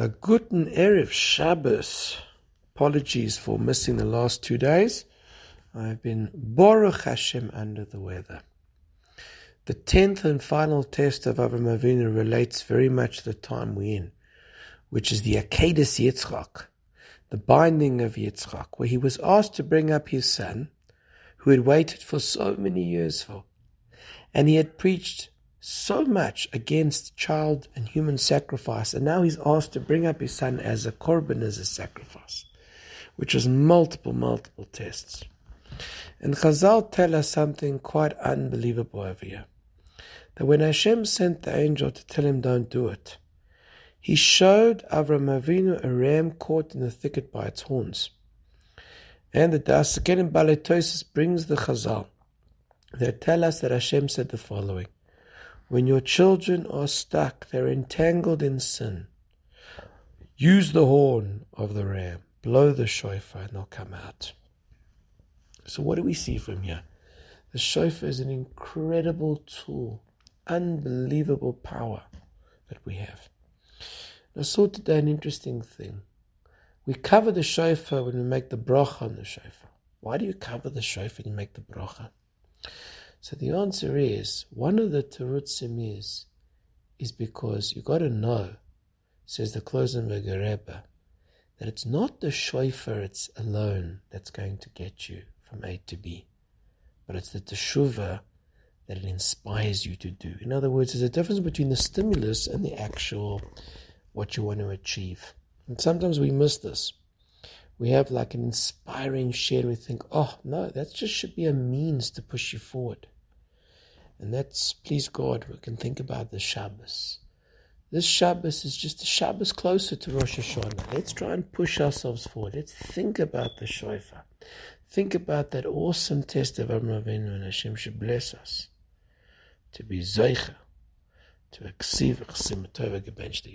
A Guten Erev Shabbos. Apologies for missing the last two days. I've been Baruch Hashem under the weather. The tenth and final test of Avram Avinu relates very much to the time we're in, which is the Akedah Yitzchak, the binding of Yitzchak, where he was asked to bring up his son, who had waited for so many years for, and he had preached so much against child and human sacrifice, and now he's asked to bring up his son as a korban, as a sacrifice, which was multiple, multiple tests. And Chazal tell us something quite unbelievable over here. That when Hashem sent the angel to tell him don't do it, he showed Avram Avinu a ram caught in the thicket by its horns. And the Daas Zekenim Baalei Tosfos brings the Chazal. They tell us that Hashem said the following when your children are stuck, they're entangled in sin. Use the horn of the ram, blow the shofar, and they'll come out. So, what do we see from here? The shofar is an incredible tool, unbelievable power that we have. I saw today an interesting thing. We cover the shofar when we make the bracha on the shofar. Why do you cover the shofar when you make the bracha? So the answer is one of the terutzim is is because you got to know, says the Klausenberger Rebbe, that it's not the shofar it's alone that's going to get you from A to B, but it's the teshuva that it inspires you to do. In other words, there's a difference between the stimulus and the actual what you want to achieve. And sometimes we miss this. We have like an inspiring share. We think, oh no, that just should be a means to push you forward. And that's, please God, we can think about the Shabbos. This Shabbos is just a Shabbos closer to Rosh Hashanah. Let's try and push ourselves forward. Let's think about the shofar. Think about that awesome test of Avram Avinu, and Hashem should bless us to be Zeicha, to achieve Chesimatova gebenchte